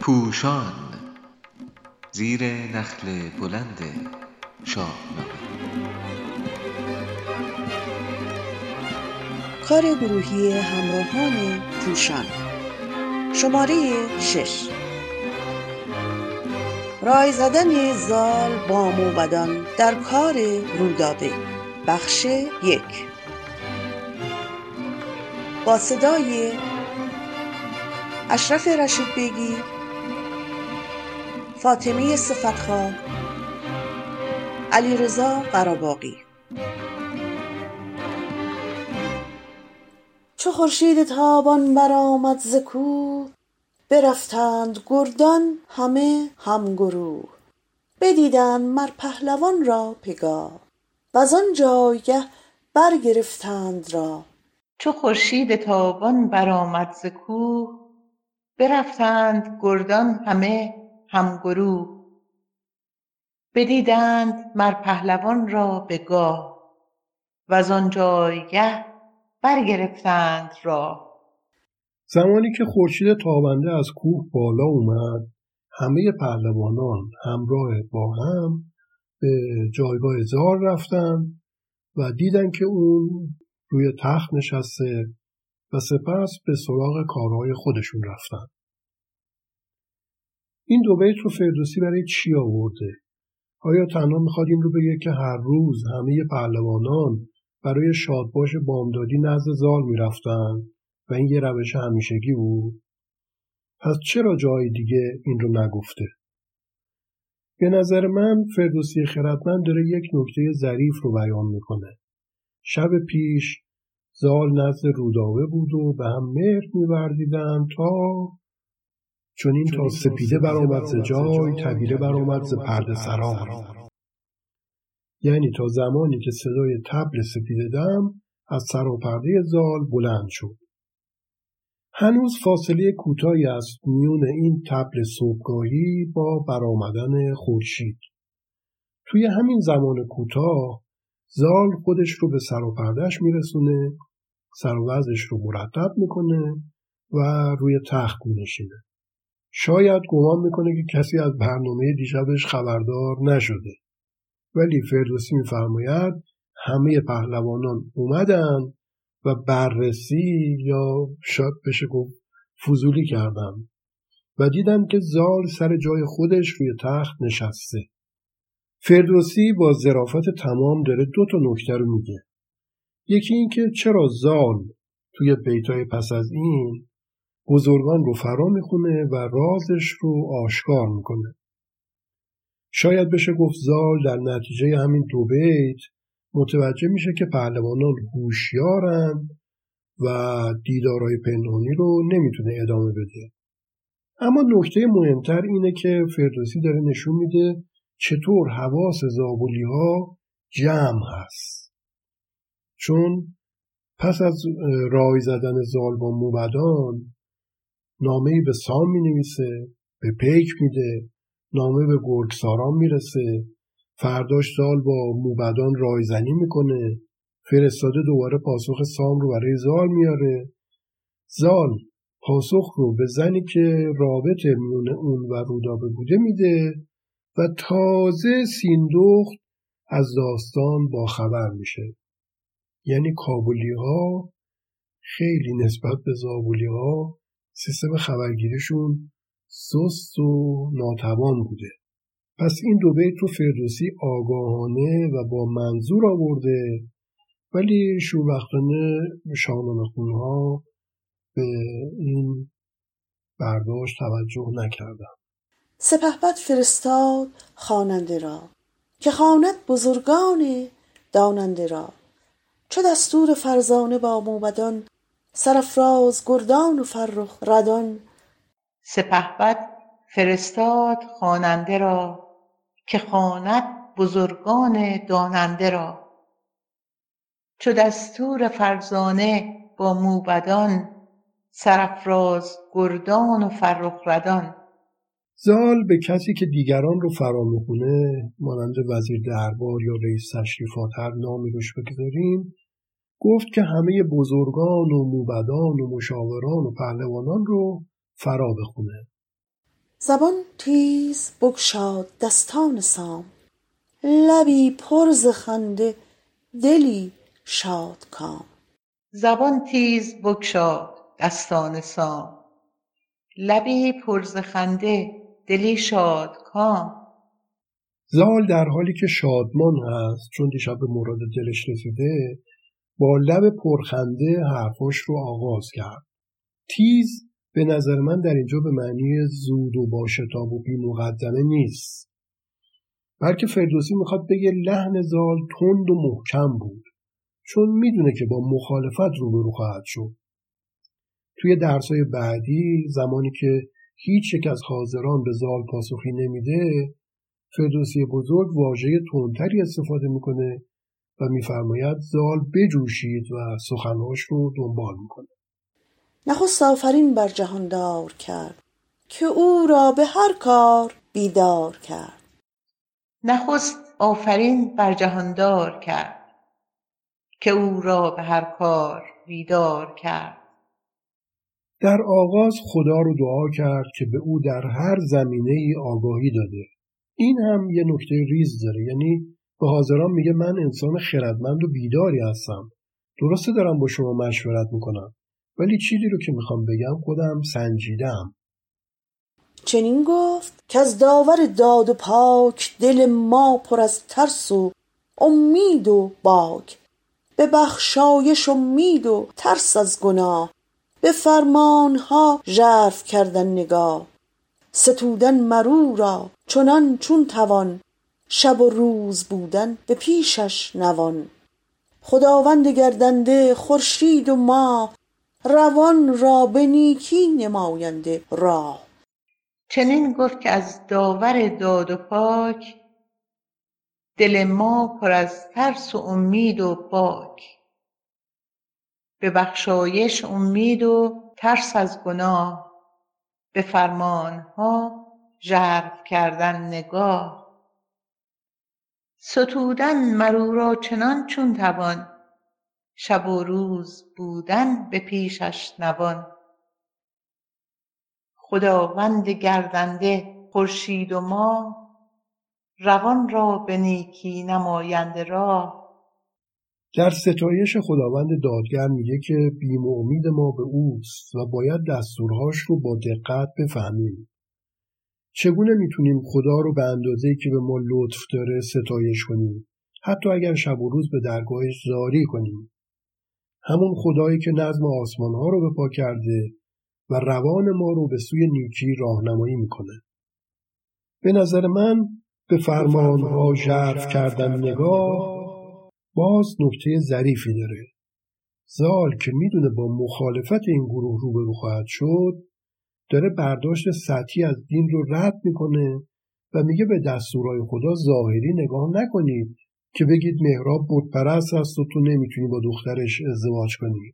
پوشان زیر نخل بلند شاهنامه کار گروهی همراهان پوشان. شماره شش. رای زدن زال با موبدان در کار رودابه بخش یک. با صدای اشرف رشید بگی فاطمه صفتخواه علیرضا قراباقی چو خورشید تابان برآمد ز کوه برفتند گردان همه هم گروه بدیدند مر پهلوان را پگاه وز آن جایگه برگرفتند راه. چو خورشید تابان برآمد ز کوه برفتند گردان همه هم گروه. بدیدند مر پهلوان را به گاه وز آن جایگه برگرفتند راه. زمانی که خورشید تابنده از کوه بالا اومد همه پهلوانان همراه با هم به جایگاه زار رفتن و دیدن که اون روی تخت نشسته و سپس به سراغ کارهای خودشون رفتن. این دو بیت رو فردوسی برای چی آورده؟ آیا تنها می‌خواد این رو بگه که هر روز همه پهلوانان برای شادباش بامدادی نزد زال می‌رفتن و این یه روش همیشگی بود؟ پس چرا جای دیگه این رو نگفته؟ به نظر من فردوسی خردمند داره یک نکته ظریف رو بیان می‌کنه. شب پیش زال نزد رودابه بود و به هم مهر میوردیدند تا چون این تا سپیده برآمد ز جای تبیره برآمد ز پرده سرای یعنی تا زمانی که صدای تبل سپیده دم از سر و پرده زال بلند شد. هنوز فاصله کوتاهی است میون این تبل صبحگاهی با برآمدن خورشید. توی همین زمان کوتاه زال خودش رو به سر و پردهش میرسونه سر و رو مرتب می‌کنه و روی تخت مینشینه شاید گمان می‌کنه که کسی از برنامه دیشبش خبردار نشده. ولی فردوسی میفرماید همه پهلوانان اومدن و بررسی یا شاید بشه گفت فضولی کردن. و دیدن که زال سر جای خودش روی تخت نشسته. فردوسی با ظرافت تمام داره دو تا نکته رو میگه. یکی اینکه چرا زال توی بیتای پس از این بزرگان رو فرا می‌خونه و رازش رو آشکار می‌کنه. شاید بشه گفت زال در نتیجه همین دو بیت متوجه میشه که پهلوانان هوشیارند و دیدارهای پنهانی رو نمی‌تونه ادامه بده. اما نکته مهمتر اینه که فردوسی داره نشون میده چطور حواس زابولی ها جمع هست. چون پس از رای زدن زال با موبدان نامه به سام می نویسه به پیک میده نامه به گرگساران می‌رسه فرداش زال با موبدان رایزنی می‌کنه فرستاده دوباره پاسخ سام رو برای زال میاره زال پاسخ رو به زنی که رابط میون اون و رودابه بوده میده و تازه سیندخت از داستان با خبر میشه. یعنی کابولی ها خیلی نسبت به زابولی ها سیستم خبرگیریشون سست و ناتوان بوده. پس این دو بیت رو فردوسی آگاهانه و با منظور آورده ولی شوربختانه شاهنامه ها به این برداشت توجه نکردن. سپهبد فرستاد خواننده را که خواند بزرگان داننده را. چو دستور فرزانه با موبدان سرافراز گردان و فرخ ردان. سپهبد فرستاد خواننده را که خواند بزرگان داننده را. چو دستور فرزانه با موبدان سرافراز گردان و فرخ ردان. زال به کسی که دیگران رو فرا می‌خونه مانند وزیر دربار یا رئیس تشریفات هر نامی روش بگذاریم گفت که همه بزرگان و موبدان و مشاوران و پهلوانان رو فرا بخونه. زبان تیز بگشاد دستان سام لبی پر ز خنده دلی شادکام زبان تیز بگشاد دستان سام لبی پر ز خنده دلی شادکام زال در حالی که شادمان هست چون دیشب به مراد دلش رسیده با لب پرخنده حرفاش رو آغاز کرد. تیز به نظر من در اینجا به معنی زود و با شتاب و بی مقدمه نیست. بلکه فردوسی می‌خواد بگه لحن زال تند و محکم بود چون می‌دونه که با مخالفت روبرو خواهد شد. توی درسای بعدی زمانی که هیچ یک از حاضران به زال پاسخی نمیده فردوسی بزرگ واژه تندتری استفاده می‌کنه و میفرماید زال بجوشید و سخنهاش رو دنبال می‌کنه. نخست آفرین بر جهاندار کرد که او را به هر کار بیدار کرد. نخست آفرین بر جهاندار کرد که او را به هر کار بیدار کرد. در آغاز خدا رو دعا کرد که به او در هر زمینه ای آگاهی داده. این هم یه نکته ریز داره. یعنی به حاضران میگه من انسان خردمند و بیداری هستم. درسته دارم با شما مشورت می‌کنم. ولی چیزی رو که می‌خوام بگم خودم سنجیدم چنین گفت که از داور داد و پاک دل ما پر از ترس و امید و باک. به بخشایش امید و ترس از گناه. به فرمانها ژرف کردن نگاه. ستودن مرو را چنان چون توان. شب و روز بودن به پیشش نوان. خداوند گردنده خورشید و ماه روان را به نیکی نماینده راه. چنین گفت که از داور داد و پاک دل ما پر از ترس و امید و باک به بخشایش امید و ترس از گناه به فرمانها ژرف کردن نگاه. ستودن مر او را چنان چون توان شب و روز بودن به پیشش نوان. خداوند گردنده خورشید و ماه روان را به نیکی نماینده راه. در ستایش خداوند دادگر میگه که بیم و امید ما به اوست و باید دستورهاش رو با دقت بفهمیم. چگونه می‌تونیم خدا رو به اندازه که به ما لطف داره ستایش کنیم؟ حتی اگر شب و روز به درگاهش زاری کنیم. همون خدایی که نظم آسمان ها رو به پا کرده و روان ما رو به سوی نیکی راهنمایی می‌کنه. به نظر من به فرمان ها ژرف کردن نگاه باز نکته ظریفی داره. زال که می‌دونه با مخالفت این گروه روبرو خواهد شد داره برداشت سطحی از دین رو رد می‌کنه و میگه به دستورای خدا ظاهری نگاه نکنید که بگید مهراب بتپرست است و تو نمی‌تونی با دخترش ازدواج کنی.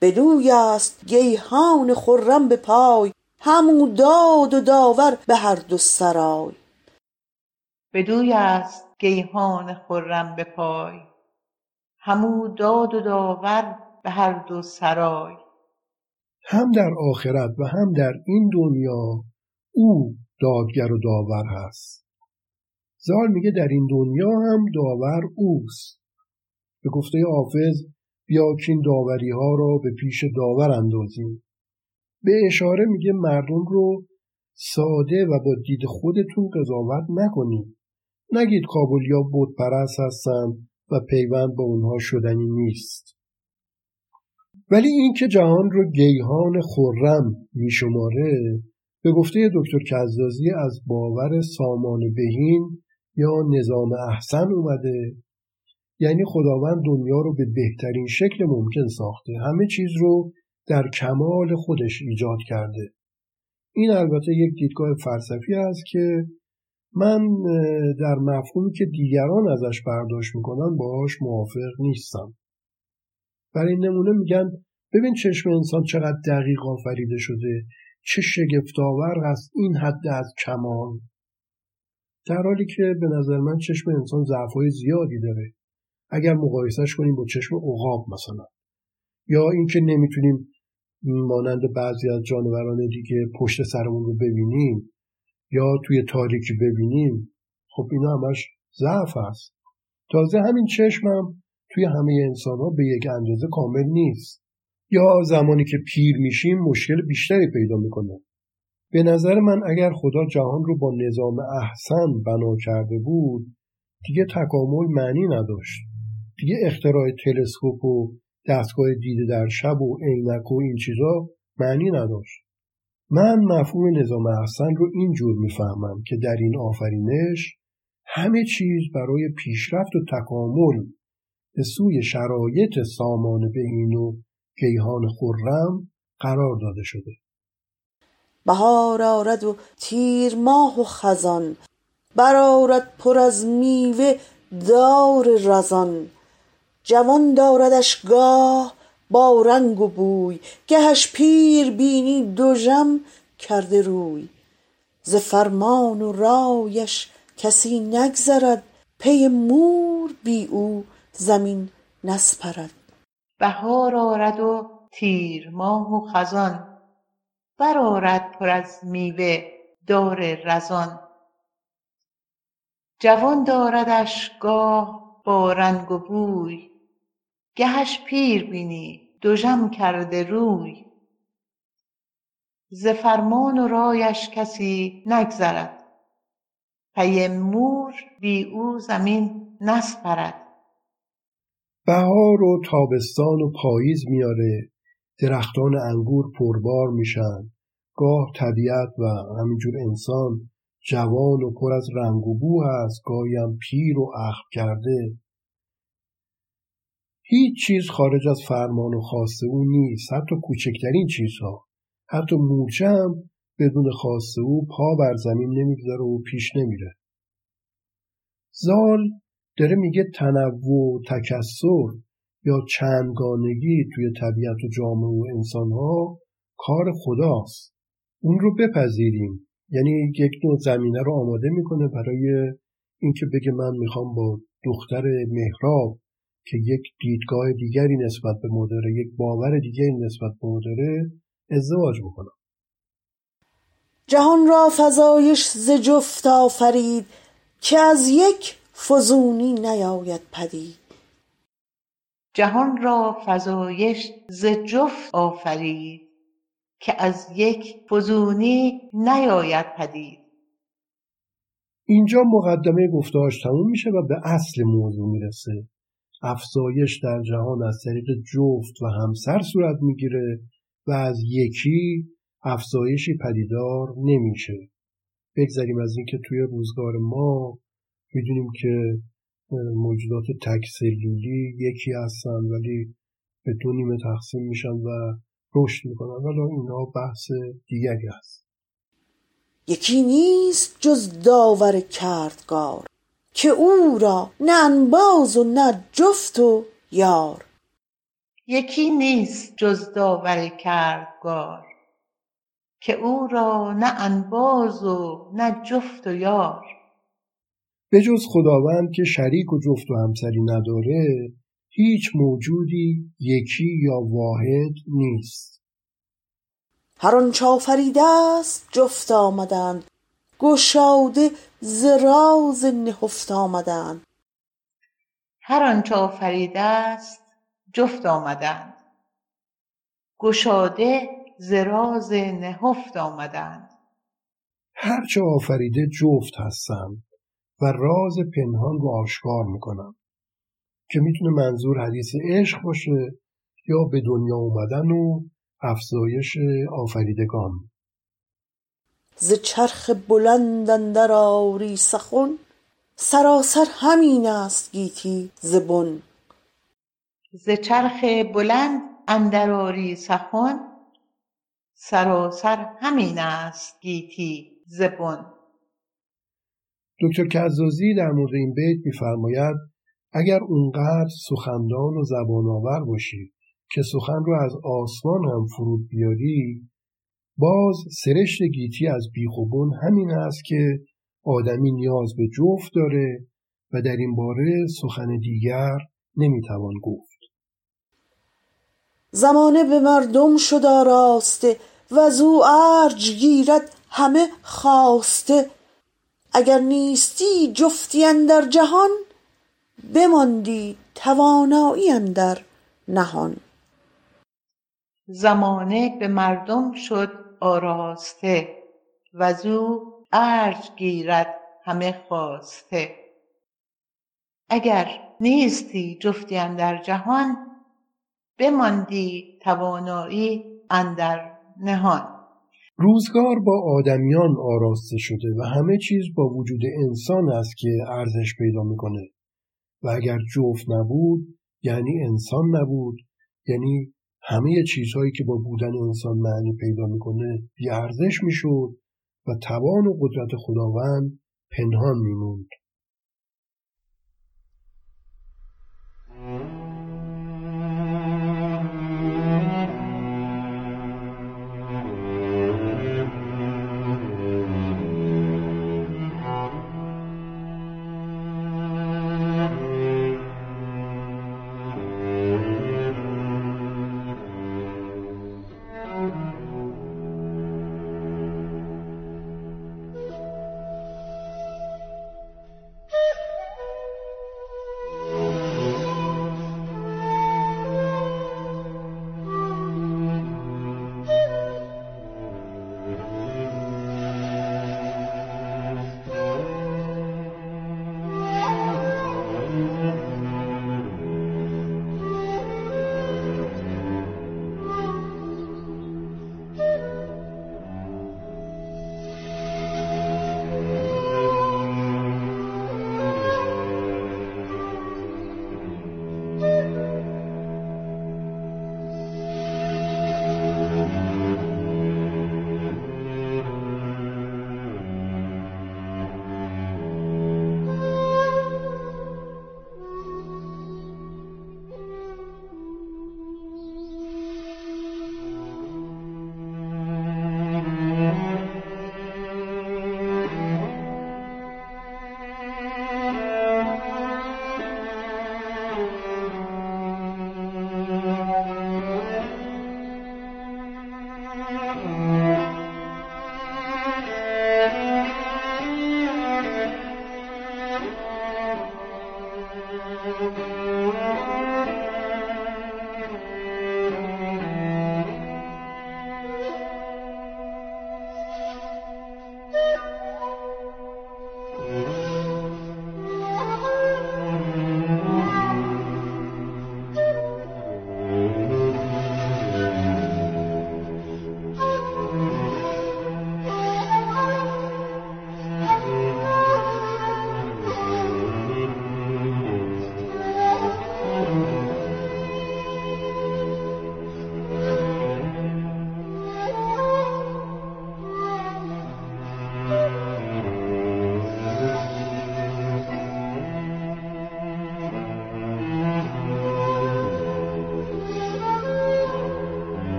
بدوی است گیهان خرم به پای همو داد و داور به هر دو سرای. بدوی است گیهان خرم به پای. همو داد و داور به هر دو سرای. هم در آخرت و هم در این دنیا او دادگر و داور هست. زال میگه در این دنیا هم داور اوست. به گفته حافظ بیا این داوری ها را به پیش داور اندازیم. به اشاره میگه مردم رو ساده و با دید خودتون قضاوت نکنید. نگید کابلیا بود پرست هستن و پیوند با اونها شدنی نیست. ولی اینکه جهان رو گیهان خرم میشماره به گفته دکتر کزازی از باور سامان بهین یا نظام احسن اومده. یعنی خداوند دنیا رو به بهترین شکل ممکن ساخته. همه چیز رو در کمال خودش ایجاد کرده. این البته یک دیدگاه فلسفی است که من در مفهومی که دیگران ازش برداشت می‌کنن باهاش موافق نیستم. برای نمونه میگن ببین چشم انسان چقدر دقیق آفریده شده چه شگفتآور هست این حد از کمال. در حالی که به نظر من چشم انسان ضعفهای زیادی داره. اگر مقایسهش کنیم با چشم عقاب مثلا. یا اینکه نمی‌تونیم مانند بعضی از جانوران دیگه پشت سرمون رو ببینیم. یا توی تاریکی ببینیم خب اینا همش ضعف است تازه همین چشمم توی همه انسان ها به یک اندازه کامل نیست. یا زمانی که پیر میشیم مشکل بیشتری پیدا می‌کنه. به نظر من اگر خدا جهان رو با نظام احسن بنا کرده بود دیگه تکامل معنی نداشت. دیگه اختراع تلسکوپ و دستگاه دیده در شب و عینک و این چیزا معنی نداشت. من مفهوم نظام احسن رو اینجور می‌فهمم که در این آفرینش همه چیز برای پیشرفت و تکامل به سوی شرایط سامان این و گیهان خرم قرار داده شده. بهار آرد و تیر ماه و خزان برآرد پر از میوه دار رزان. جوان داردش گاه با رنگ و بوی گهش پیر بینی دژم کرده روی. ز فرمان و رایش کسی نگذرد پی مور بی او زمین نسپرد. بهار آرد و تیر ماه و خزان برآرد پر از میوه دار رزان. جوان داردش گاه با رنگ و بوی گهش پیر بینی دژم کرده روی. ز فرمان و رایش کسی نگذرد. پی مور بی او زمین نسپرد. بهار و تابستان و پاییز میاره درختان انگور پربار میشن. گاه طبیعت و همینجور انسان جوان و پر از رنگ و بو هست. گاهی هم پیر و اخم کرده. هیچ چیز خارج از فرمان و خواسته او نیست. حتی کوچکترین چیزها. حتی مورچه هم بدون خواسته او پا بر زمین نمی‌گذاره و پیش نمیره. زال داره میگه تنوع و تکسر یا چندگانگی توی طبیعت و جامعه و انسانها کار خداست. اون رو بپذیریم. یعنی یک نوع زمینه رو آماده می‌کنه برای اینکه بگه من می‌خوام با دختر مهراب که یک دیدگاه دیگری نسبت به ما داره یک باور دیگری نسبت به ما داره ازدواج بکنم. جهان را فزایش ز جفت آفرید که از یک فزونی نیاید پدید. جهان را فزایش ز جفت آفرید که از یک فزونی نیاید پدید. اینجا مقدمه گفتهاش تموم میشه و به اصل موضوع می‌رسه. افزایش در جهان از طریق جفت و همسر صورت می‌گیره و از یکی افزایشی پدیدار نمیشه. بگذریم از اینکه توی روزگار ما می‌دونیم که موجودات تک سلولی یکی هستن ولی به دو نیمه تقسیم میشن و رشد می‌کنن. ولی اینا بحث دیگری هست یکی نیست جز داور کردگار. که او را نه انباز و نه جفت و یار. یکی نیست جز داور کردگار که او را نه انباز و نه جفت و یار. به جز خداوند که شریک و جفت و همسری نداره هیچ موجودی یکی یا واحد نیست. هر آنچ آفریده است جفت آمدند. گشاده ز راز نهفت آمدند هر آنچ آفریده است جفت آمدند گشاده ز راز نهفت آمدند هرچه آفریده جفت هستند و راز پنهان رو آشکار می‌کنن که می‌تونه منظور حدیث عشق باشه یا به دنیا اومدن و افزایش آفریدگان. ز چرخ بلند اندر آری سخن سراسر همین است گیتی ز بن. ز چرخ بلند اندر آری سخن سراسر همین است گیتی ز بن. دکتر کزازی در مورد این بیت میفرماید اگر اونقدر سخندان و زبان آور باشی که سخن رو از آسمان هم فرود بیاری باز سرشت گیتی از بیخ و بن همین است که آدمی نیاز به جفت داره و در این باره سخن دیگر نمی‌توان گفت. زمانه به مردم شد آراسته وزو ارج گیرد همه خواسته. اگر نیستی جفتی اندر جهان بماندی توانایی اندر نهان. زمانه به مردم شد آراسته وزو ارج گیرد همه خواسته. اگر نیستی جفتی اندر جهان بماندی توانایی اندر نهان. روزگار با آدمیان آراسته شده و همه چیز با وجود انسان است که ارزش پیدا می‌کنه. و اگر جفت نبود یعنی انسان نبود یعنی همه چیزهایی که با بودن انسان معنی پیدا می‌کنه بی ارزش می‌شد و توان و قدرت خداوند پنهان میموند.